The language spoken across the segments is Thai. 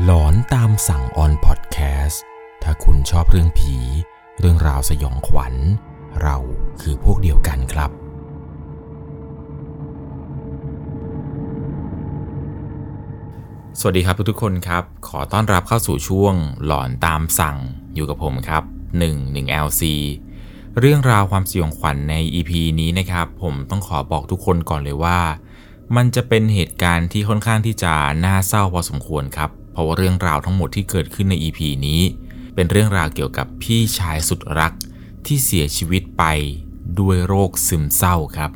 หลอนตามสั่งออนพอดแคสต์ถ้าคุณชอบเรื่องผี เรื่องราวสยองขวัญ เราคือพวกเดียวกันครับ สวัสดีครับทุกๆคนครับ ขอต้อนรับเข้าสู่ช่วงหลอนตามสั่งอยู่กับผมครับ 1 1 LC เรื่องราวความสยองขวัญใน EP นี้นะครับ ผมต้องขอบอกทุกคนก่อนเลยว่า มันจะเป็นเหตุการณ์ที่ค่อนข้างที่จะน่าเศร้าพอสมควรครับ เพราะว่าเรื่องราวทั้งหมดที่เกิดขึ้นใน EP นี้ เป็นเรื่องราวเกี่ยวกับพี่ชายสุดรักที่เสียชีวิตไปด้วยโรคซึมเศร้าครับ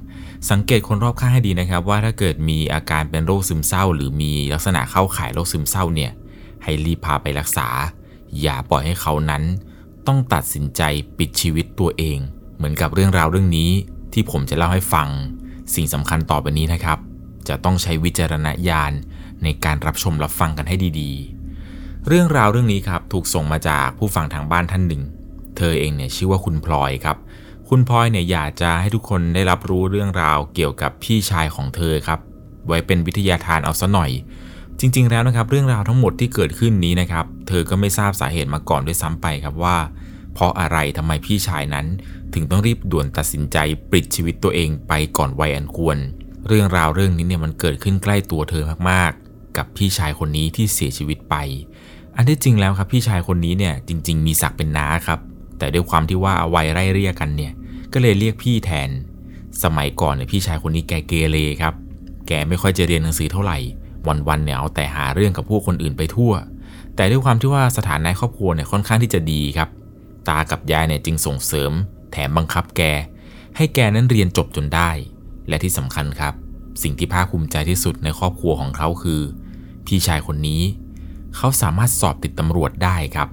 สังเกตคนรอบข้างให้ดีนะครับ ว่าถ้าเกิดมีอาการเป็นโรคซึมเศร้า หรือมีลักษณะเข้าข่ายโรคซึมเศร้าเนี่ยให้รีบพาไปรักษา อย่าปล่อยให้เขานั้น ต้องตัดสินใจปิดชีวิตตัวเอง เหมือนกับเรื่องราวเรื่องนี้ที่ผมจะเล่าให้ฟัง สิ่งสำคัญต่อไปนี้นะครับ จะต้องใช้วิจารณญาณ ในการรับชมรับฟังกันให้ดีๆ เรื่องราวเรื่องนี้ครับถูกส่งมาจากผู้ฟังทางบ้านท่านหนึ่ง เธอเองเนี่ยชื่อว่าคุณพลอยครับ คุณพลอยเนี่ยอยากจะให้ทุกคนได้รับรู้เรื่องราวเกี่ยวกับพี่ชายของเธอครับ ไว้เป็นวิทยาทานเอาซะหน่อย จริง ๆ แล้วนะครับเรื่องราวทั้งหมดที่เกิดขึ้นนี้นะครับ เธอก็ไม่ทราบสาเหตุมาก่อนด้วยซ้ำไปครับว่า เพราะอะไรทำไมพี่ชายนั้น ถึงต้องรีบด่วนตัดสินใจปลิดชีวิตตัวเองไปก่อนวัยอันควรเรื่องราวเรื่องนี้เนี่ยมันเกิดขึ้นใกล้ตัวเธอมาก กับพี่ชายคนนี้ที่เสียชีวิตไป อันที่จริงแล้วครับพี่ชายคนนี้เนี่ยจริง ๆ มีศักดิ์เป็นน้าครับ แต่ด้วยความที่ว่าวัยไร่เรียกกันเนี่ยก็เลยเรียกพี่แทน สมัยก่อนเนี่ยพี่ชายคนนี้แกเกเรครับ แกไม่ค่อยจะเรียนหนังสือเท่าไหร่ วันๆเนี่ยเอาแต่หาเรื่องกับผู้คนอื่นไปทั่ว แต่ด้วยความที่ว่าสถานะครอบครัวเนี่ยค่อนข้างที่จะดีครับ ตากับยายเนี่ยจึงส่งเสริม แถมบังคับแก ให้แกนั้นเรียนจบจนได้ และที่สำคัญครับ สิ่งที่ภาคภูมิใจที่สุดในครอบครัวของเขาคือ พี่ชายคนนี้ เขาสามารถสอบติดตำรวจได้ครับ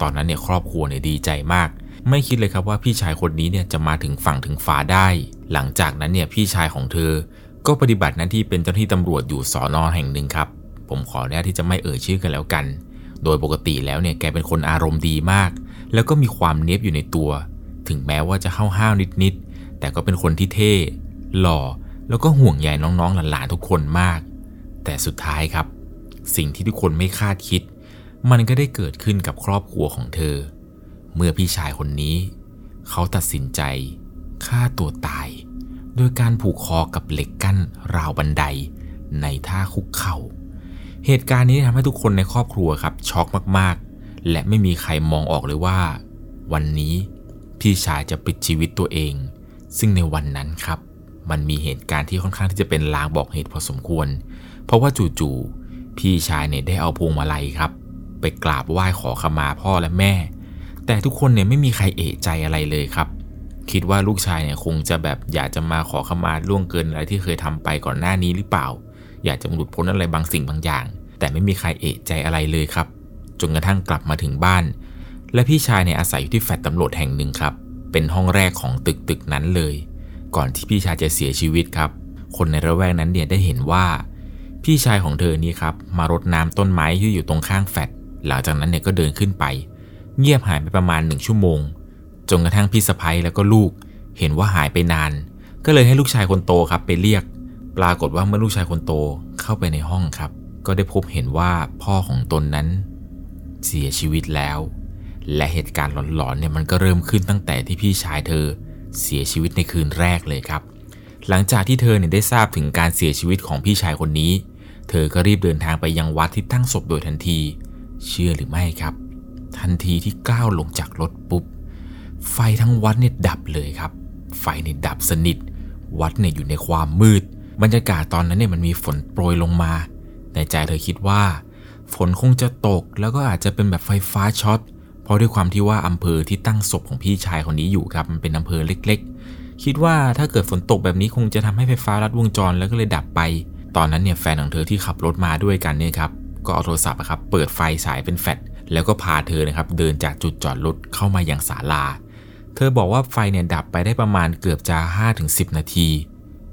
ตอนนั้นเนี่ยครอบครัวเนี่ยดีใจมาก ไม่คิดเลยครับว่าพี่ชายคนนี้เนี่ยจะมาถึงฝั่งถึงฟ้าได้ หลังจากนั้นเนี่ยพี่ชายของเธอ ก็ปฏิบัติหน้าที่เป็นเจ้าหน้าที่ตำรวจอยู่สอนอแห่งหนึ่งครับ ผมขออนุญาตที่จะไม่เอ่ยชื่อกันแล้วกัน โดยปกติแล้วเนี่ยแกเป็นคนอารมณ์ดีมาก แล้วก็มีความเนี้ยบอยู่ในตัว ถึงแม้ว่าจะห้าวนิดๆแต่ก็เป็นคนที่เท่หล่อแล้วก็ห่วงใยน้องๆหลานๆทุกคนมาก แต่สุดท้ายครับ สิ่งที่ทุกคนไม่คาดคิด มันก็ได้เกิดขึ้นกับครอบครัวของเธอ เมื่อพี่ชายคนนี้ เขาตัดสินใจฆ่าตัวตาย โดยการผูกคอกับเหล็กกั้นราวบันได ในท่าคุกเข่า เหตุการณ์นี้ทำให้ทุกคนในครอบครัวครับช็อกมากๆ และไม่มีใครมองออกเลยว่า วันนี้พี่ชายจะปิดชีวิตตัวเอง ซึ่งในวันนั้นครับ มันมีเหตุการณ์ที่ค่อนข้างที่จะเป็นลางบอกเหตุพอสมควร เพราะว่าจู่ๆ พี่ชายเนี่ยได้เอาพวงมาลัยครับ ไปกราบไหว้ขอขมาพ่อและแม่ แต่ทุกคนเนี่ยไม่มีใครเอะใจอะไรเลยครับ คิดว่าลูกชายเนี่ยคงจะแบบอยากจะมาขอขมาล่วงเกินอะไรที่เคยทำไปก่อนหน้านี้หรือเปล่า อยากจะหลุดพ้นอะไรบางสิ่งบางอย่าง แต่ไม่มีใครเอะใจอะไรเลยครับ จนกระทั่งกลับมาถึงบ้าน และพี่ชายเนี่ยอาศัยอยู่ที่แฟลตตำรวจแห่งหนึ่งครับ เป็นห้องแรกของตึกตึกนั้นเลย ก่อนที่พี่ชายจะเสียชีวิตครับ คนในระแวกนั้นเนี่ยได้เห็นว่า พี่ชายของเธอนี่ครับมารดน้ำต้นไม้ที่อยู่ตรงข้างแฟลตหลังจากนั้นเนี่ยก็เดินขึ้นไป เงียบหายไปประมาณหนึ่งชั่วโมงจนกระทั่งพี่สะพ้ยแล้วก็ลูก เห็นว่าหายไปนาน ก็เลยให้ลูกชายคนโตครับไปเรียก ปรากฏว่าเมื่อลูกชายคนโตเข้าไปในห้องครับ ก็ได้พบเห็นว่าพ่อของตนนั้น เสียชีวิตแล้ว และเหตุการณ์หลอนๆเนี่ยมันก็เริ่มขึ้นตั้งแต่ที่พี่ชายเธอเสียชีวิตในคืนแรกเลยครับ หลังจากที่เธอเนี่ยได้ทราบถึงการเสียชีวิตของพี่ชายคนนี้ เธอก็รีบเดินทางไปยังวัดที่ตั้งศพโดยทันที เชื่อหรือไม่ครับ ทันทีที่ก้าวลงจากรถปุ๊บ ไฟทั้งวัดเนี่ยดับเลยครับ ไฟเนี่ยดับสนิท วัดเนี่ยอยู่ในความมืด บรรยากาศตอนนั้นเนี่ยมันมีฝนโปรยลงมา ในใจเธอคิดว่า ฝนคงจะตกแล้วก็อาจจะเป็นแบบไฟฟ้าช็อต เพราะด้วยความที่ว่าอำเภอที่ตั้งศพของพี่ชายคนนี้อยู่ครับ มันเป็นอำเภอเล็ก ๆ คิดว่าถ้าเกิดฝนตกแบบนี้คงจะทำให้ไฟฟ้าลัดวงจรแล้วก็เลยดับไป ตอนนั้นเนี่ยแฟนของเธอที่ขับรถมาด้วยกันเนี่ยครับก็เอาโทรศัพท์อะครับเปิดไฟฉายเป็นแฟลชแล้วก็พาเธอนะครับเดินจากจุดจอดรถเข้ามาอยังศาลา เธอบอกว่าไฟเนี่ยดับไปได้ประมาณเกือบจะ5-10 นาที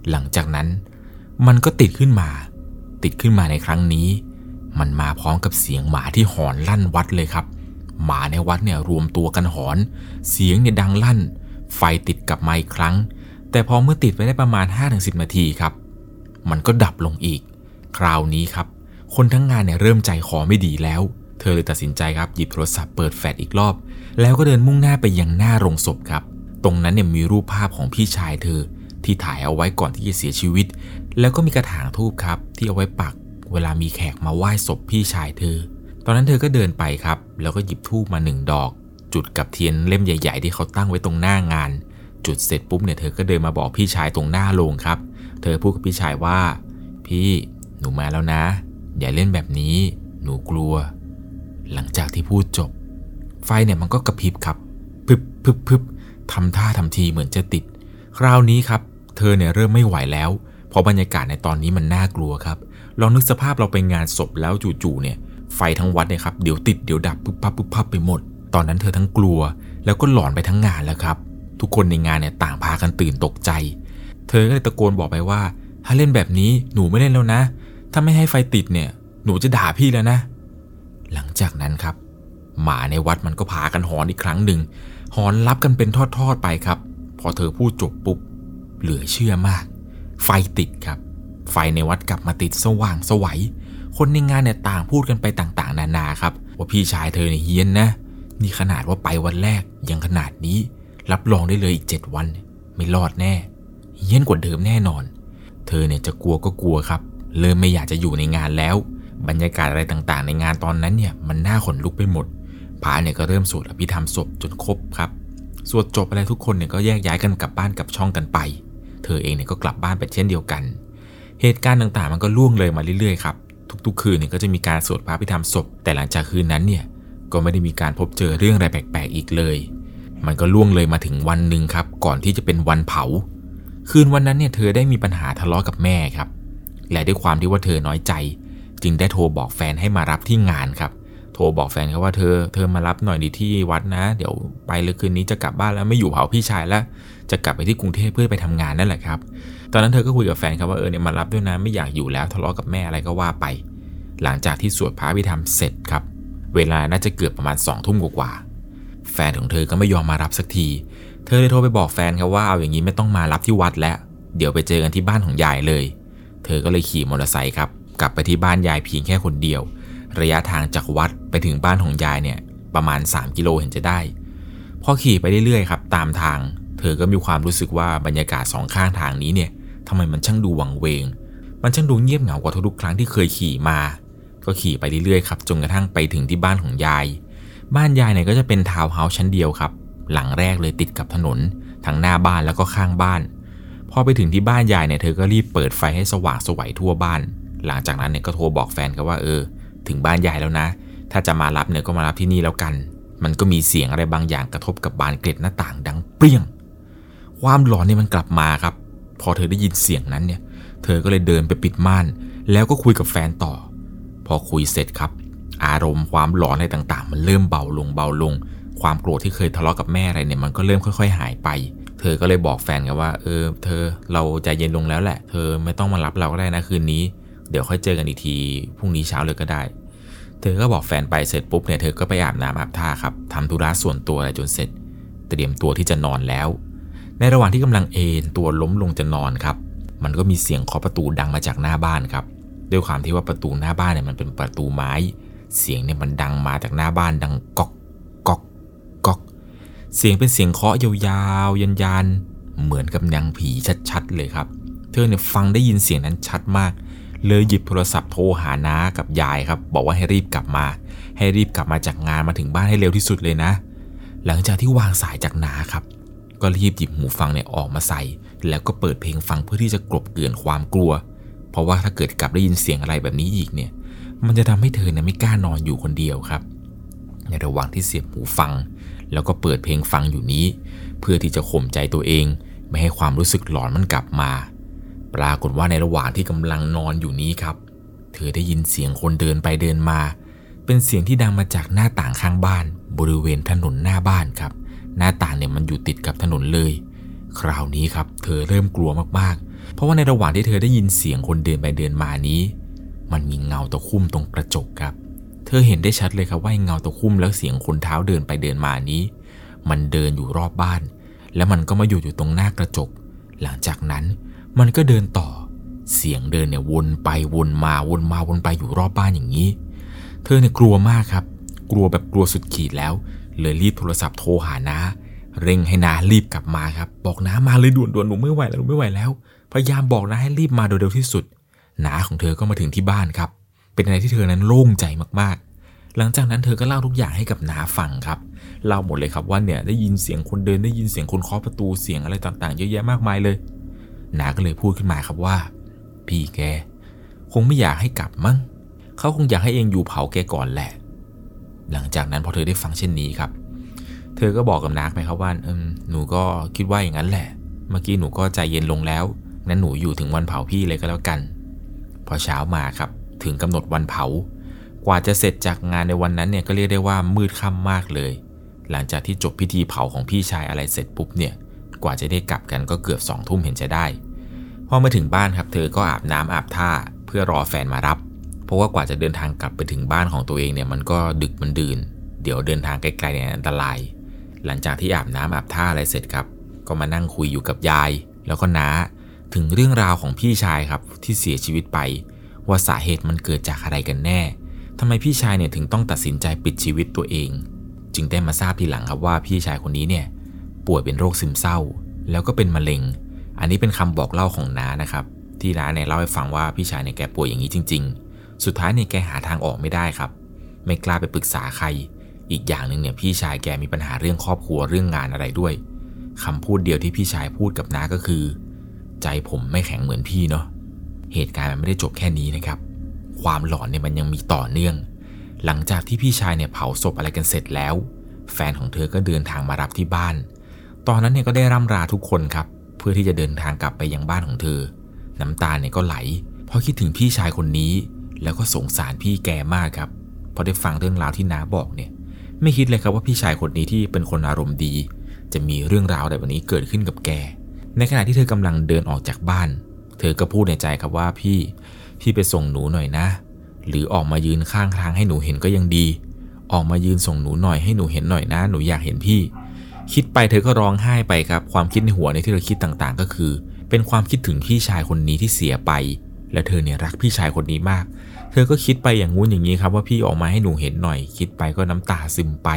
หลังจากนั้น มันก็ติดขึ้นมา ติดขึ้นมาในครั้งนี้ มันมาพร้อมกับเสียงหมาที่หอนลั่นวัดเลยครับ หมาในวัดเนี่ยรวมตัวกันหอน เสียงเนี่ยดังลั่น ไฟติดกลับมาอีกครั้ง แต่พอเมื่อติดไปได้ประมาณ5-10 นาทีครับ มันก็ดับลงอีก คราวนี้ครับ คนทั้งงานเนี่ยเริ่มใจคอไม่ดีแล้ว เธอเลยตัดสินใจครับหยิบโทรศัพท์เปิดแฟลชอีกรอบ แล้วก็เดินมุ่งหน้าไปยังหน้าโรงศพครับ ตรงนั้นเนี่ยมีรูปภาพของพี่ชายเธอ ที่ถ่ายเอาไว้ก่อนที่จะเสียชีวิต แล้วก็มีกระถางทูบครับ ที่เอาไว้ปัก เวลามีแขกมาไหว้ศพพี่ชายเธอ ตอนนั้นเธอก็เดินไปครับ แล้วก็หยิบทูบมาหนึ่งดอก จุดกับเทียนเล่มใหญ่ ๆ ที่เขาตั้งไว้ตรงหน้างาน จุดเสร็จปุ๊บเนี่ยเธอก็เดินมาบอกพี่ชายตรงหน้าโรงครับ เธอพูดกับพี่ชายว่า พี่หนูมาแล้วนะ อย่าเล่นแบบนี้ หนูกลัว หลังจากที่พูดจบ ไฟเนี่ยมันก็กระพริบครับพึบพึบพึบทำท่าทำทีเหมือนจะติด คราวนี้ครับ เธอเนี่ยเริ่มไม่ไหวแล้วเพราะบรรยากาศในตอนนี้มันน่ากลัวครับลองนึกสภาพเราไปงานศพแล้วจู่ๆเนี่ย ไฟทั้งวัดเนี่ยครับเดี๋ยวติดเดี๋ยวดับปุ๊บปั๊บปุ๊บปั๊บไปหมด ตอนนั้นเธอทั้งกลัว แล้วก็หลอนไปทั้งงานแล้วครับ ทุกคนในงานเนี่ยต่างพากันตื่นตกใจ เธอก็เลยตะโกนบอกไปว่า ถ้าเล่นแบบนี้หนูไม่เล่นแล้วนะ ถ้าไม่ให้ไฟติดเนี่ย หนูจะด่าพี่แล้วนะ หลังจากนั้นครับ หมาในวัดมันก็พากันหอนอีกครั้งหนึ่งหอนรับกันเป็นทอดๆไปครับ พอเธอพูดจบปุ๊บ เหลือเชื่อมาก ไฟติดครับ ไฟในวัดกลับมาติดสว่างสวัยคนในงานเนี่ยต่างพูดกันไปต่างๆ นานาครับ ว่าพี่ชายเธอเนี่ยเฮี้ยนนะ นี่ขนาดว่าไปวันแรกยังขนาดนี้ รับรองได้เลยอีกเจ็ดวัน ไม่รอดแน่ เฮี้ยนกว่าเดิมแน่นอน เธอเนี่ยจะกลัวก็กลัวครับ เริ่มไม่อยากจะอยู่ในงานแล้ว บรรยากาศอะไรต่างๆ ในงานตอนนั้นเนี่ยมันน่าขนลุกไปหมดพระเนี่ยก็เริ่มสวดอภิธรรมศพจนครบครับสวดจบอะไรทุกคนเนี่ยก็แยกย้ายกันกลับบ้านกลับช่องกันไป เธอเองเนี่ยก็กลับบ้านไปเช่นเดียวกัน เหตุการณ์ต่างๆ มันก็ล่วงเลยมาเรื่อยๆครับทุกๆ คืนเนี่ยก็จะมีการสวดพระอภิธรรมศพ แต่หลังจากคืนนั้นเนี่ยก็ไม่ได้มีการพบเจอเรื่องอะไรแปลกๆอีกเลย มันก็ล่วงเลยมาถึงวันหนึ่งครับ ก่อนที่จะเป็นวันเผา คืนวันนั้นเนี่ยเธอได้มีปัญหาทะเลาะกับแม่ครับ และด้วยความที่ว่าเธอน้อยใจ จึงได้โทรบอกแฟนให้มารับที่งานครับ โทรบอกแฟนเขาว่าเธอเธอมารับหน่อยดีที่วัดนะ เดี๋ยวไปเลยคืนนี้จะกลับบ้านแล้วไม่อยู่เผาพี่ชายแล้ว จะกลับไปที่กรุงเทพเพื่อไปทำงานนั่นแหละครับ ตอนนั้นเธอก็คุยกับแฟนครับว่าเออเนี่ยมารับด้วยนะไม่อยากอยู่แล้วทะเลาะกับแม่อะไรก็ว่าไป หลังจากที่สวดพระพิธรรมเสร็จครับ เวลาน่าจะเกือบประมาณสองทุ่มกว่าแฟนของเธอก็ไม่ยอมมารับสักที เธอเลยโทรไปบอกแฟนครับว่าเอาอย่างนี้ไม่ต้องมารับที่วัดแล้ว เดี๋ยวไปเจอกันที่บ้านของยายเลย เธอก็เลยขี่มอเตอร์ไซค์ครับกลับไปที่บ้านยายเพียงแค่คนเดียว ระยะทางจากวัดไปถึงบ้านของยายเนี่ยประมาณ 3 กิโลเห็นจะได้ พอขี่ไปเรื่อยๆครับตามทาง เธอก็มีความรู้สึกว่าบรรยากาศสองข้างทางนี้เนี่ยทำไมมันช่างดูวังเวง มันช่างดูเงียบเหงากว่าทุกครั้งที่เคยขี่มา ก็ขี่ไปเรื่อยๆครับจนกระทั่งไปถึงที่บ้านของยาย บ้านยายเนี่ยก็จะเป็นทาวน์เฮาส์ชั้นเดียวครับ หลังแรกเลยติดกับถนนทั้งหน้าบ้านแล้วก็ข้างบ้าน พอไปถึงที่บ้านยายเนี่ยเธอก็รีบเปิดไฟให้สว่างสวัยทั่วบ้าน หลังจากนั้นเนี่ยก็โทรบอกแฟนกันว่าเออ ถึงบ้านยายแล้วนะ ถ้าจะมารับเนี่ยก็มารับที่นี่แล้วกัน มันก็มีเสียงอะไรบางอย่างกระทบกับบานเกล็ดหน้าต่างดังเปรี้ยง ความหลอนเนี่ยมันกลับมาครับ พอเธอได้ยินเสียงนั้นเนี่ย เธอก็เลยเดินไปปิดม่าน แล้วก็คุยกับแฟนต่อ พอคุยเสร็จครับ อารมณ์ความหลอนอะไรต่างๆ มันเริ่มเบาลงเบาลง ความโกรธที่เคยทะเลาะกับแม่อะไรเนี่ยมันก็เริ่มค่อย ๆ หายไป เธอก็เลยบอกแฟนกันว่าเออเธอเราใจเย็นลงแล้วแหละ เธอไม่ต้องมารับเราก็ได้นะคืนนี้ เดี๋ยวค่อยเจอกันอีกทีพรุ่งนี้เช้าเลยก็ได้ เธอก็บอกแฟนไปเสร็จปุ๊บเนี่ยเธอก็ไปอาบน้ำอาบท่าครับทำธุระส่วนตัวอะไรจนเสร็จ เตรียมตัวที่จะนอนแล้ว ในระหว่างที่กำลังเอนตัวล้มลงจะนอนครับ มันก็มีเสียงเคาะประตูดังมาจากหน้าบ้านครับด้วยความที่ว่าประตูหน้าบ้านเนี่ยมันเป็นประตูไม้ เสียงเนี่ยมันดังมาจากหน้าบ้านดังก๊อกก๊อกก๊อก เสียงเป็นเสียงเคาะยาวๆยันยันๆ เหมือนกับนางผีชัดๆ เลยครับ เธอเนี่ยฟังได้ยินเสียงนั้นชัดมาก เลยหยิบโทรศัพท์โทรหาน้ากับยายครับ บอกว่าให้รีบกลับมา ให้รีบกลับมาจากงานมาถึงบ้านให้เร็วที่สุดเลยนะ หลังจากที่วางสายจากน้าครับ ก็รีบหยิบหูฟังเนี่ยออกมาใส่ แล้วก็เปิดเพลงฟังเพื่อที่จะกลบเกลื่อนความกลัว เพราะว่าถ้าเกิดกลับได้ยินเสียงอะไรแบบนี้อีกเนี่ย มันจะทำให้เธอเนี่ยไม่กล้านอนอยู่คนเดียวครับ ในระหว่างที่เสียบหูฟัง แล้วก็เปิดเพลงฟังอยู่นี้ เพื่อที่จะข่มใจตัวเอง ไม่ให้ความรู้สึกหลอนมันกลับมา ปรากฏว่าในระหว่างที่กำลังนอนอยู่นี้ครับ เธอได้ยินเสียงคนเดินไปเดินมา เป็นเสียงที่ดังมาจากหน้าต่างข้างบ้าน บริเวณถนนหน้าบ้านครับ หน้าต่างเนี่ยมันอยู่ติดกับถนนเลย คราวนี้ครับ เธอเริ่มกลัวมากๆ เพราะว่าในระหว่างที่เธอได้ยินเสียงคนเดินไปเดินมานี้ มันมีเงาตะคุ่มตรงกระจกครับ เธอเห็นได้ชัดเลยครับว่าเงาตะคุ่มแล้วเสียงคนเท้าเดินไปเดินมานี้ มันเดินอยู่รอบบ้าน แล้วมันก็มาอยู่อยู่ตรงหน้ากระจก หลังจากนั้นมันก็เดินต่อ เสียงเดินเนี่ยวนไปวนมาวนมาวนไปอยู่รอบบ้านอย่างนี้ เธอเนี่ยกลัวมากครับ กลัวแบบกลัวสุดขีดแล้ว เลยรีบโทรศัพท์โทรหาน้าเร่งให้น้ารีบกลับมาครับ บอกน้ามาเลยด่วนด่วนหนูไม่ไหวแล้วหนูไม่ไหวแล้ว พยายามบอกน้าให้รีบมาโดยเร็วที่สุดน้าของเธอก็มาถึงที่บ้านครับ เป็นอะไรที่เธอนั้นโล่งใจมากๆ หลังจากนั้นเธอก็เล่าทุกอย่างให้กับนาฟังครับ เล่าหมดเลยครับว่าเนี่ยได้ยินเสียงคนเดินได้ยินเสียงคนเคาะประตูเสียงอะไรต่างๆ เยอะแยะมากมายเลย นาก็เลยพูดขึ้นมาครับว่า พี่แก คงไม่อยากให้กลับมั้งเขาคงอยากให้เองอยู่เผาแกก่อนแหละ หลังจากนั้นพอเธอได้ฟังเช่นนี้ครับ เธอก็บอกกับนักไปครับว่าหนูก็คิดว่าอย่างนั้นแหละ เมื่อกี้หนูก็ใจเย็นลงแล้วงั้นหนูอยู่ถึงวันเผาพี่เลยก็แล้วกัน พอเช้ามาครับ ถึงกำหนดวันเผา กว่าจะเสร็จจากงานในวันนั้นเนี่ยก็เรียกได้ว่ามืดค่ำมากเลย หลังจากที่จบพิธีเผาของพี่ชายอะไรเสร็จปุ๊บเนี่ย กว่าจะได้กลับกันก็เกือบสองทุ่มเห็นจะได้ พอมาถึงบ้านครับ เธอก็อาบน้ำอาบท่าเพื่อรอแฟนมารับ เพราะว่ากว่าจะเดินทางกลับไปถึงบ้านของตัวเองเนี่ยมันก็ดึกมันดื่น เดี๋ยวเดินทางไกลๆเนี่ยอันตราย หลังจากที่อาบน้ำอาบท่าอะไรเสร็จครับ ก็มานั่งคุยอยู่กับยาย แล้วก็น้าถึงเรื่องราวของพี่ชายครับที่เสียชีวิตไป ว่าสาเหตุมันเกิดจากอะไรกันแน่ทำไมพี่ชายเนี่ยถึงต้องตัดสินใจปิดชีวิตตัวเอง จึงได้มาทราบทีหลังครับว่าพี่ชายคนนี้เนี่ยป่วยเป็นโรคซึมเศร้า แล้วก็เป็นมะเร็ง อันนี้เป็นคำบอกเล่าของน้านะครับ ที่น้าเนี่ยเล่าให้ฟังว่าพี่ชายเนี่ยแกป่วยอย่างนี้จริง ๆ สุดท้ายเนี่ยแกหาทางออกไม่ได้ครับ ไม่กล้าไปปรึกษาใคร อีกอย่างหนึ่งเนี่ยพี่ชายแกมีปัญหาเรื่องครอบครัวเรื่องงานอะไรด้วยคำพูดเดียวที่พี่ชายพูดกับน้าก็คือ ใจผมไม่แข็งเหมือนพี่เนาะ เหตุการณ์มันไม่ได้จบแค่นี้นะครับ ความหลอนเนี่ยมันยังมีต่อเนื่อง หลังจากที่พี่ชายเนี่ยเผาศพอะไรกันเสร็จแล้ว แฟนของเธอก็เดินทางมารับที่บ้าน ตอนนั้นเนี่ยก็ได้ร่ำราทุกคนครับ เพื่อที่จะเดินทางกลับไปยังบ้านของเธอ น้ำตาเนี่ยก็ไหล เพราะคิดถึงพี่ชายคนนี้ แล้วก็สงสารพี่แกมากครับ พอได้ฟังเรื่องราวที่น้าบอกเนี่ย ไม่คิดเลยครับว่าพี่ชายคนนี้ที่เป็นคนอารมณ์ดี จะมีเรื่องราวแบบนี้เกิดขึ้นกับแก ในขณะที่เธอกำลังเดินออกจากบ้าน เธอก็พูดในใจครับว่าพี่ พี่ไปส่งหนูหน่อยนะ หรือออกมายืนข้างทางให้หนูเห็นก็ยังดี ออกมายืนส่งหนูหน่อยให้หนูเห็นหน่อยนะ หนูอยากเห็นพี่ คิดไปเธอก็ร้องไห้ไปครับ ความคิดในหัวในที่เธอคิดต่างๆ ก็คือ เป็นความคิดถึงพี่ชายคนนี้ที่เสียไป และเธอเนี่ยรักพี่ชายคนนี้มาก เธอก็คิดไปอย่างงู้นอย่างนี้ครับว่าพี่ออกมาให้หนูเห็นหน่อย คิดไปก็น้ำตาซึมไป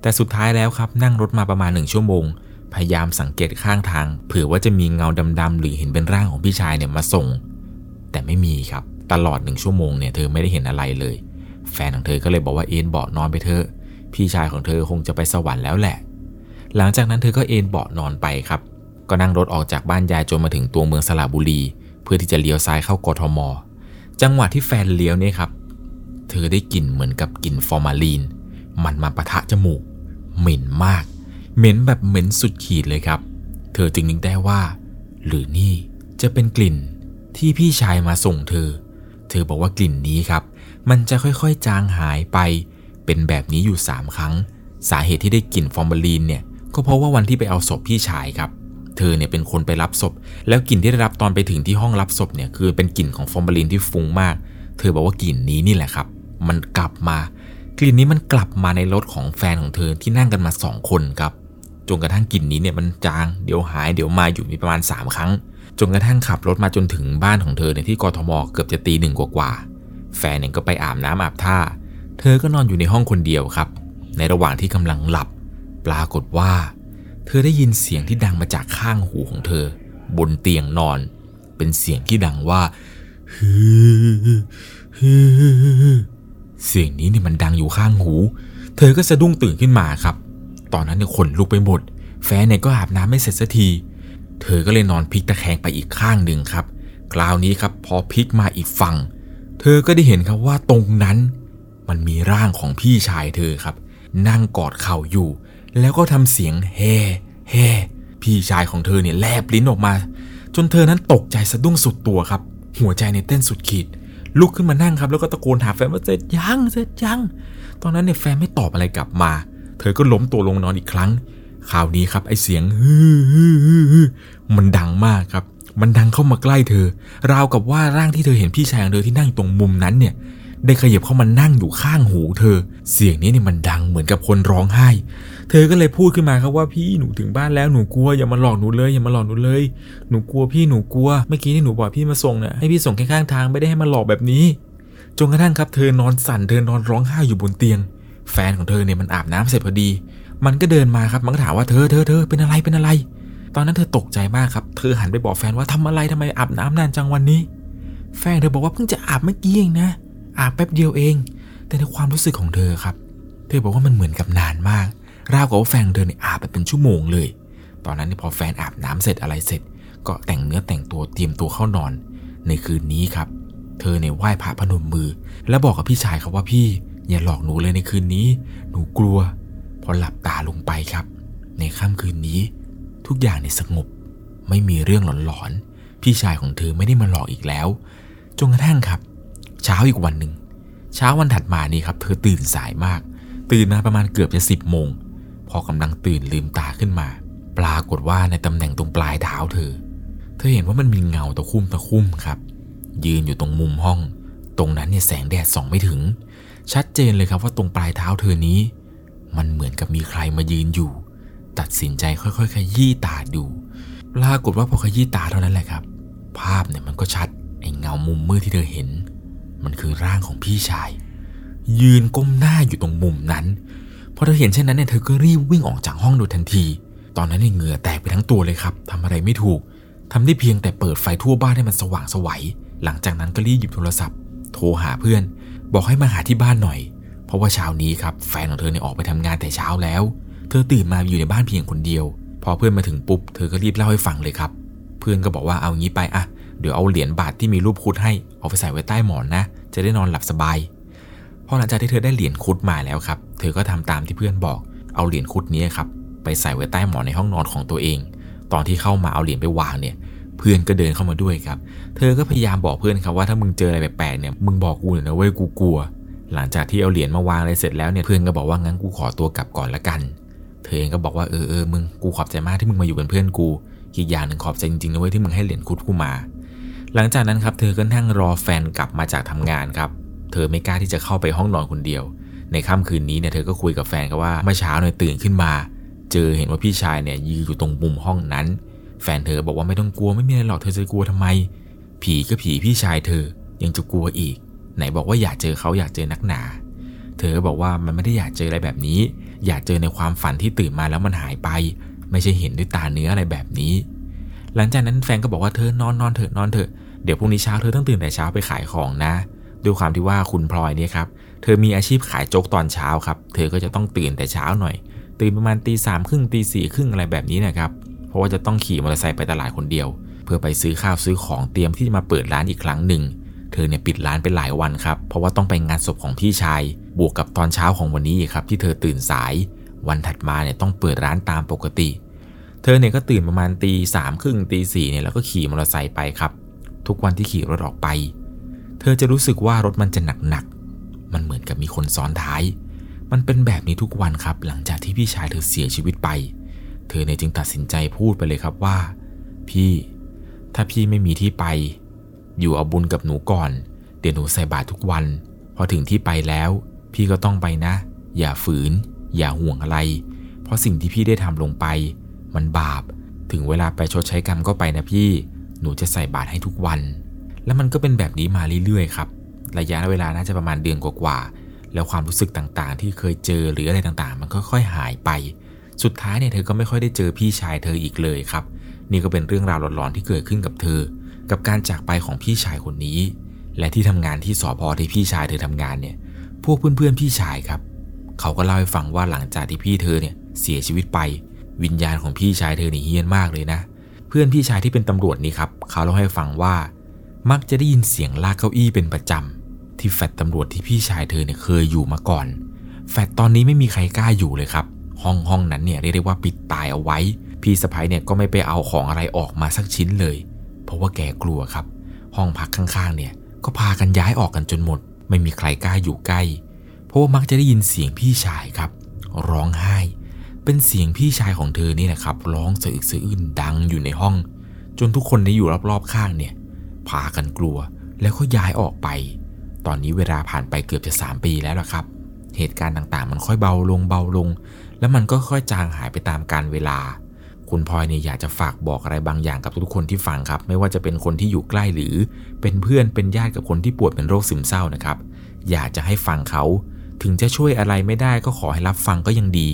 แต่สุดท้ายแล้วครับนั่งรถมาประมาณหนึ่งชั่วโมง พยายามสังเกตข้างทาง เผื่อว่าจะมีเงาดำๆหรือเห็นเป็นร่างของพี่ชายเนี่ยมาส่ง แต่ไม่มีครับ ตลอดหนึ่งชั่วโมงเนี่ยเธอไม่ได้เห็นอะไรเลย แฟนของเธอก็เลยบอกว่าเอนเบาะนอนไปเถอะ พี่ชายของเธอคงจะไปสวรรค์แล้วแหละ หลังจากนั้นเธอก็เอนเบาะนอนไปครับ ก็นั่งรถออกจากบ้านยายจนมาถึงตัวเมืองสระบุรี เพื่อที่จะเลี้ยวซ้ายเข้ากทม จังหวะที่แฟนเลี้ยวเนี่ยครับ เธอได้กลิ่นเหมือนกับกลิ่นฟอร์มาลีน มันมาปะทะจมูก เหม็นมาก เหม็นแบบเหม็นสุดขีดเลยครับ เธอจึงนึกได้ว่า หรือนี่จะเป็นกลิ่นที่พี่ชายมาส่งเธอ เธอบอกว่ากลิ่นนี้ครับ มันจะค่อยๆจางหายไป เป็นแบบนี้อยู่ 3 ครั้ง สาเหตุที่ได้กลิ่นฟอร์มาลีนเนี่ยก็เพราะว่าวันที่ไปเอาศพพี่ชายครับ เธอเนี่ยเป็นคนไปรับศพ แล้วกลิ่นที่ได้รับตอนไปถึงที่ห้องรับศพเนี่ยคือเป็นกลิ่นของฟอร์มาลีนที่ฟุ้งมาก เธอบอกว่ากลิ่นนี้นี่แหละครับ มันกลับมา กลิ่นนี้มันกลับมาในรถของแฟนของเธอที่นั่งกันมาสองคนครับ จนกระทั่งกลิ่นนี้เนี่ยมันจางเดี๋ยวหายเดี๋ยวมาอยู่มีประมาณ 3 ครั้ง จนกระทั่งขับรถมาจนถึงบ้านของเธอในที่กทมเกือบจะตีหนึ่งกว่าๆแฟนเนี่ยก็ไปอาบน้ำอาบท่า เธอก็นอนอยู่ในห้องคนเดียวครับ ในระหว่างที่กำลังหลับ ปรากฏว่า เธอได้ยินเสียงที่ดังมาจากข้างหูของเธอ บนเตียงนอน เป็นเสียงที่ดังว่าฮือฮือเสียงนี้เนี่ยมันดังอยู่ข้างหู เธอก็สะดุ้งตื่นขึ้นมาครับ ตอนนั้นเนี่ยขนลุกไปหมด แฟนเนี่ยก็อาบน้ำไม่เสร็จสักที เธอก็เลยนอนพลิกตะแคงไปอีกข้างหนึ่งครับ คราวนี้ครับพอพลิกมาอีกฝั่ง เธอก็ได้เห็นครับว่าตรงนั้น มันมีร่างของพี่ชายเธอครับ นั่งกอดเข่าอยู่ แล้วก็ทำเสียงเฮเฮพี่ชายของเธอเนี่ยแลบลิ้นออกมา จนเธอนั้นตกใจสะดุ้งสุดตัวครับ หัวใจในเต้นสุดขีด ลุกขึ้นมานั่งครับ แล้วก็ตะโกนหาแฟนว่าเสร็จยังเสร็จยัง ตอนนั้นเนี่ยแฟนไม่ตอบอะไรกลับมา เธอก็ล้มตัวลงนอนอีกครั้งคราวนี้ครับไอเสียงฮือมันดังมากครับ มันดังเข้ามาใกล้เธอ ราวกับว่าร่างที่เธอเห็นพี่ชายของเธอที่นั่งตรงมุมนั้นเนี่ย ได้ขยับเข้ามานั่งอยู่ข้างหูเธอ เสียงนี้เนี่ยมันดังเหมือนกับคนร้องไห้ เธอก็เลยพูดขึ้นมาครับว่าพี่หนูถึงบ้านแล้วหนูกลัวอย่ามาหลอกหนูเลยอย่ามาหลอกหนูเลย หนูกลัวพี่หนูกลัวเมื่อกี้ที่หนูบอกพี่มาส่งเนี่ยให้พี่ส่งแค่ข้างทางไม่ได้ให้มาหลอกแบบนี้จนกระทั่งครับเธอนอนสั่นเธอนอนร้องไห้อยู่บนเตียง แฟนของเธอเนี่ยมันอาบน้ำเสร็จพอดี มันก็เดินมาครับมันก็ถามว่าเธอเธอเธอเป็นอะไรเป็นอะไร ตอนนั้นเธอตกใจมากครับ เธอหันไปบอกแฟนว่าทำอะไรทำไมอาบน้ำนานจังวันนี้ แฟนเธอบอกว่าเพิ่งจะอาบเมื่อกี้เองนะ อาบแป๊บเดียวเอง แต่ในความรู้สึกของเธอครับ เธอบอกว่ามันเหมือนกับนานมาก ราวกับว่าแฟนเธอเนี่ยอาบไปเป็นชั่วโมงเลย ตอนนั้นนี่พอแฟนอาบน้ำเสร็จอะไรเสร็จ ก็แต่งเนื้อแต่งตัวเตรียมตัวเข้านอน ในคืนนี้ครับ เธอเนี่ยไหว้พระพนมมือ แล้วบอกกับพี่ชายครับว่าพี่ อย่าหลอกหนูเลยในคืนนี้ หนูกลัว พอหลับตาลงไปครับ ในค่ำคืนนี้ ทุกอย่างเนี่ยสงบ ไม่มีเรื่องหลอนๆ พี่ชายของเธอไม่ได้มาหลอกอีกแล้ว จนกระทั่งครับ เช้าอีกวันหนึ่ง เช้าวันถัดมานี่ครับ เธอตื่นสายมาก ตื่นมาประมาณเกือบจะสิบโมง พอกำลังตื่นลืมตาขึ้นมา ปรากฏว่าในตำแหน่งตรงปลายเท้าเธอ เธอเห็นว่ามันมีเงาตะคุ่มตะคุ่มครับ ยืนอยู่ตรงมุมห้อง ตรงนั้นเนี่ยแสงแดดส่องไม่ถึง ชัดเจนเลยครับว่าตรงปลายเท้าเธอนี้ มันเหมือนกับมีใครมายืนอยู่ ตัดสินใจค่อยๆ ขยี้ตาดูปรากฏว่าพอขยี้ตาเท่านั้นแหละครับ ภาพเนี่ยมันก็ชัดไอ้เงามุมมืดที่เธอเห็น มันคือร่างของพี่ชาย ยืนก้มหน้าอยู่ตรงมุมนั้นพอเธอเห็นเช่นนั้นเนี่ยเธอก็รีบวิ่งออกจากห้องโดยทันที ตอนนั้นเนี่ยเหงื่อแตกไปทั้งตัวเลยครับทำอะไรไม่ถูกทำได้เพียงแต่เปิดไฟทั่วบ้านให้มันสว่างสวัยหลังจากนั้นก็รีบหยิบโทรศัพท์ โทรหาเพื่อน บอกให้มาหาที่บ้านหน่อย เพราะว่าเช้านี้ครับแฟนของเธอเนี่ยออกไปทำงานแต่เช้าแล้ว เธอตื่นมาอยู่ในบ้านเพียงคนเดียว พอเพื่อนมาถึงปุ๊บเธอก็รีบเล่าให้ฟังเลยครับ เพื่อนก็บอกว่าเอางี้ไปอะเดี๋ยวเอาเหรียญบาทที่มีรูปคุดให้เอาไปใส่ไว้ใต้หมอนนะ จะได้นอนหลับสบายพอหลังจากที่เธอได้เหรียญคุดมาแล้วครับ เธอก็ทำตามที่เพื่อนบอก เอาเหรียญคุดนี้ครับไปใส่ไว้ใต้หมอนในห้องนอนของตัวเอง ตอนที่เข้ามาเอาเหรียญไปวางเนี่ย เพื่อนก็เดินเข้ามาด้วยครับ เธอก็พยายามบอกเพื่อนครับว่าถ้ามึงเจออะไรแปลกๆเนี่ยมึงบอกกูหน่อยนะเว้ยกูกลัว หลังจากที่เอาเหรียญมาวางอะไรเสร็จแล้วเนี่ยเพื่อนก็บอกว่างั้นกูขอตัวกลับก่อนละกัน เธอเองก็บอกว่าเออเออมึงกูขอบใจมากที่มึงมาอยู่เป็นเพื่อนกูอีกอย่างหนึ่งขอบใจจริงๆนะเว้ยที่มึงให้เหรียญคุดกูมา หลังจากนั้นครับเธอก็นั่งรอแฟนกลับมาจากทำงานครับ เธอไม่กล้าที่จะเข้าไปห้องนอนคนเดียว ในค่ำคืนนี้เนี่ยเธอก็คุยกับแฟนครับว่าเมื่อเช้าเนี่ยตื่นขึ้นมา เจอเห็นว่าพี่ชายเนี่ยยืนอยู่ตรงมุมห้องนั้น แฟนเธอบอกว่าไม่ต้องกลัวไม่มีอะไรหรอกเธอจะกลัวทำไม ผีก็ผีพี่ชายเธอยังจะกลัวอีก ไหนบอกว่าอยากเจอเขาอยากเจอนักหนา เธอก็บอกว่ามันไม่ได้อยากเจออะไรแบบนี้ อยากเจอในความฝันที่ตื่นมาแล้วมันหายไป ไม่ใช่เห็นด้วยตาเนื้ออะไรแบบนี้ หลังจากนั้นแฟนก็บอกว่าเธอนอนนอนเถอะนอนเถอะเดี๋ยวพรุ่งนี้เช้าเธอต้องตื่นแต่เช้าไปขายของนะด้วยความที่ว่าคุณพลอยเนี่ยครับเธอมีอาชีพขายโจ๊กตอนเช้าครับ เธอก็จะต้องตื่นแต่เช้าหน่อย ตื่นประมาณตีสามครึ่งตีสี่ครึ่งอะไรแบบนี้นะครับ เพราะว่าจะต้องขี่มอเตอร์ไซค์ไปตลาดคนเดียว เพื่อไปซื้อข้าวซื้อของเตรียมที่จะมาเปิดร้านอีกครั้งหนึ่ง เธอเนี่ยปิดร้านไปหลายวันครับ เพราะว่าต้องไปงานศพของพี่ชาย บวกกับตอนเช้าของวันนี้ครับที่เธอตื่นสาย วันถัดมาเนี่ยต้องเปิดร้านตามปกติ เธอเนี่ยก็ตื่นประมาณตีสามครึ่งตีสี่เนี่ยแล้วก็ขี่มอเตอร์ไซค์ไปครับ ทุกวันที่ขี่รถออกไป เธอจะรู้สึกว่ารถมันจะหนักๆ มันเหมือนกับมีคนซ้อนท้าย มันเป็นแบบนี้ทุกวันครับ หลังจากที่พี่ชายเธอเสียชีวิตไป เธอเนี่ยจึงตัดสินใจพูดไปเลยครับว่า พี่ถ้าพี่ไม่มีที่ไป อยู่เอาบุญกับหนูก่อน เดี๋ยวหนูใส่บาตรทุกวัน พอถึงที่ไปแล้ว พี่ก็ต้องไปนะ อย่าฝืน อย่าห่วงอะไร เพราะสิ่งที่พี่ได้ทำลงไป มันบาป ถึงเวลาไปชดใช้กรรมก็ไปนะพี่ หนูจะใส่บาตรให้ทุกวัน แล้วมันก็เป็นแบบนี้มาเรื่อยๆครับ ระยะเวลาน่าจะประมาณเดือนกว่าๆ แล้วความรู้สึกต่างๆ ที่เคยเจอหรืออะไรต่างๆ มันก็ค่อยๆหายไป สุดท้ายเนี่ยเธอก็ไม่ค่อยได้เจอพี่ชายเธออีกเลยครับ นี่ก็เป็นเรื่องราวหลอนๆที่เกิดขึ้นกับเธอ กับการจากไปของพี่ชายคนนี้ และที่ทำงานที่สพที่พี่ชายเธอทำงานเนี่ย พวกเพื่อนๆพี่ชายครับ เขาก็เล่าให้ฟังว่าหลังจากที่พี่เธอเนี่ยเสียชีวิตไป วิญญาณของพี่ชายเธอนี่เฮี้ยนมากเลยนะ เพื่อนพี่ชายที่เป็นตำรวจนี่ครับเขาเล่าให้ฟังว่า มักจะได้ยินเสียงลากเก้าอี้เป็นประจำที่แฟดตำรวจที่พี่ชายเธอเนี่ยเคยอยู่มาก่อน แฟดตอนนี้ไม่มีใครกล้าอยู่เลยครับ ห้องห้องนั้นเนี่ยเรียกได้ว่าปิดตายเอาไว้ พี่สะพ้ยเนี่ยก็ไม่ไปเอาของอะไรออกมาสักชิ้นเลย เพราะว่าแกกลัวครับ ห้องพักข้างๆ เนี่ยก็พากันย้ายออกกันจนหมด ไม่มีใครกล้าอยู่ใกล้ เพราะว่ามักจะได้ยินเสียงพี่ชายครับ ร้องไห้ เป็นเสียงพี่ชายของเธอนี่แหละครับ ร้องสะอึกสะอื้นดังอยู่ในห้อง จนทุกคนที่อยู่รอบๆข้างเนี่ยพากันกลัวแล้วก็ย้ายออกไป ตอนนี้เวลาผ่านไปเกือบจะ 3 ปีแล้วล่ะครับ เหตุการณ์ต่างๆ มันค่อยเบาลงเบาลง แล้วมันก็ค่อยจางหายไปตามกาลเวลา คุณพลอยเนี่ยอยากจะฝากบอกอะไรบางอย่างกับทุกคนที่ฟังครับ ไม่ว่าจะเป็นคนที่อยู่ใกล้หรือ เป็นเพื่อนเป็นญาติกับคนที่ป่วยเป็นโรคซึมเศร้านะครับ อยากจะให้ฟังเขาถึงจะช่วยอะไรไม่ได้ก็ขอให้รับฟังก็ยังดี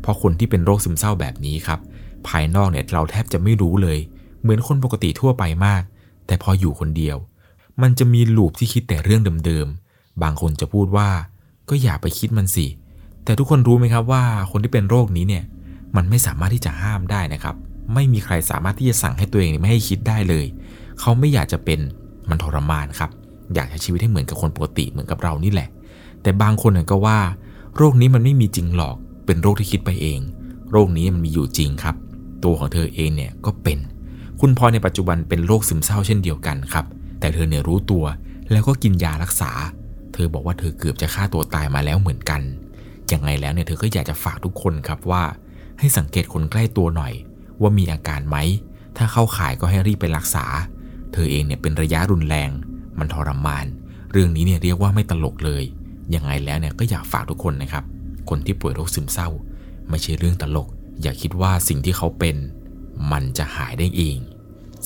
เพราะคนที่เป็นโรคซึมเศร้าแบบนี้ครับ ภายนอกเนี่ยเราแทบจะไม่รู้เลย เหมือนคนปกติทั่วไปมาก แต่พออยู่คนเดียว มันจะมีลูปที่คิดแต่เรื่องเดิมๆ บางคนจะพูดว่า ก็อย่าไปคิดมันสิ แต่ทุกคนรู้ไหมครับว่าคนที่เป็นโรคนี้เนี่ยมันไม่สามารถที่จะห้ามได้นะครับ ไม่มีใครสามารถที่จะสั่งให้ตัวเองไม่ให้คิดได้เลย เขาไม่อยากจะเป็นมันทรมานครับ อยากใช้ชีวิตให้เหมือนกับคนปกติเหมือนกับเรานี่แหละ แต่บางคนก็ว่า โรคนี้มันไม่มีจริงหรอก เป็นโรคที่คิดไปเอง โรคนี้มันมีอยู่จริงครับ ตัวของเธอเองเนี่ยก็เป็น คุณพลอยในปัจจุบันเป็นโรคซึมเศร้าเช่นเดียวกันครับ แต่เธอเนี่ยรู้ตัวแล้วก็กินยารักษา เธอบอกว่าเธอเกือบจะฆ่าตัวตายมาแล้วเหมือนกัน ยังไงแล้วเนี่ยเธอก็อยากจะฝากทุกคนครับว่า ให้สังเกตคนใกล้ตัวหน่อย ว่ามีอาการไหม ถ้าเข้าข่ายก็ให้รีบไปรักษา เธอเองเนี่ยเป็นระยะรุนแรง มันทรมาน เรื่องนี้เนี่ยเรียกว่าไม่ตลกเลย ยังไงแล้วเนี่ยก็อยากฝากทุกคนนะครับ คนที่ป่วยโรคซึมเศร้า ไม่ใช่เรื่องตลก อย่าคิดว่าสิ่งที่เขาเป็น มันจะหายได้เอง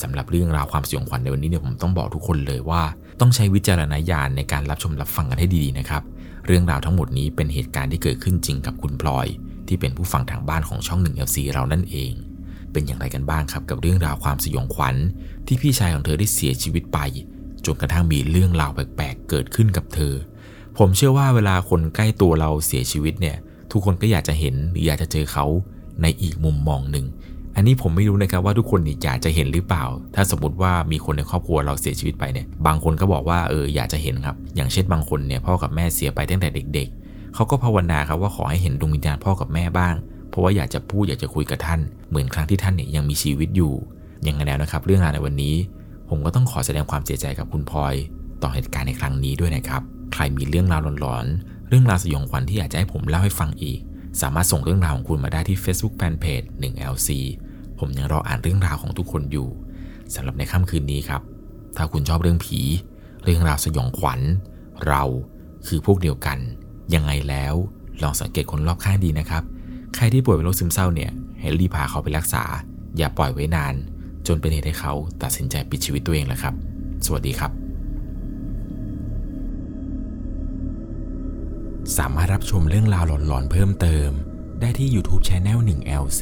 สำหรับเรื่องราวความสยองขวัญในวันนี้เนี่ยผมต้องบอกทุกคนเลยว่า ต้องใช้วิจารณญาณในการรับชมรับฟังกันให้ดีๆนะครับ เรื่องราวทั้งหมดนี้เป็นเหตุการณ์ที่เกิดขึ้นจริงกับคุณพลอย ที่เป็นผู้ฟังทางบ้านของช่อง 1LC เรานั่นเอง เป็นอย่างไรกันบ้างครับกับเรื่องราวความสยองขวัญ ที่พี่ชายของเธอได้เสียชีวิตไปจนกระทั่งมีเรื่องราวแปลกๆเกิดขึ้นกับเธอ ผมเชื่อว่าเวลาคนใกล้ตัวเราเสียชีวิตเนี่ย ทุกคนก็อยากจะเห็นหรืออยากจะเจอเขาในอีกมุมมองหนึ่ง อันนี้ผมไม่รู้นะครับว่าทุกคนอยากจะเห็นหรือเปล่า ถ้าสมมติว่ามีคนในครอบครัวเราเสียชีวิตไปเนี่ยบางคนก็บอกว่าเอออยากจะเห็นครับอย่างเช่นบางคนเนี่ยพ่อกับแม่เสียไปตั้งแต่เด็ก ๆเขาก็ภาวนาครับว่าขอให้เห็นดวงวิญญาณพ่อกับแม่บ้าง เพราะว่าอยากจะพูดอยากจะคุยกับท่าน เหมือนครั้งที่ท่านเนี่ยยังมีชีวิตอยู่อย่างนั้นแล้วนะครับ เรื่องราวในวันนี้ ผมก็ต้องขอแสดงความเสียใจกับคุณพลอย ต่อเหตุการณ์ในครั้งนี้ด้วยนะครับใครมีเรื่องราวหลอนๆเรื่องราวสยองขวัญที่อยากจะให้ผมเล่าให้ฟังอีก สามารถส่งเรื่องราวของคุณมาได้ที่ Facebook Fanpage 1LC ผมยังรออ่านเรื่องราวของทุกคนอยู่สำหรับในค่ำคืนนี้ครับ ถ้าคุณชอบเรื่องผี เรื่องราวสยองขวัญ เราคือพวกเดียวกัน ยังไงแล้ว ลองสังเกตคนรอบข้างดีนะครับ ใครที่ป่วยเป็นโรคซึมเศร้าเนี่ยให้รีบพาเขาไปรักษา อย่าปล่อยไว้นาน จนเป็นเหตุให้เขาตัดสินใจปิดชีวิตตัวเองแหละครับ สวัสดีครับ สามารถรับชมเรื่องราวหลอนๆเพิ่มเติม ได้ที่ YouTube Channel 1LC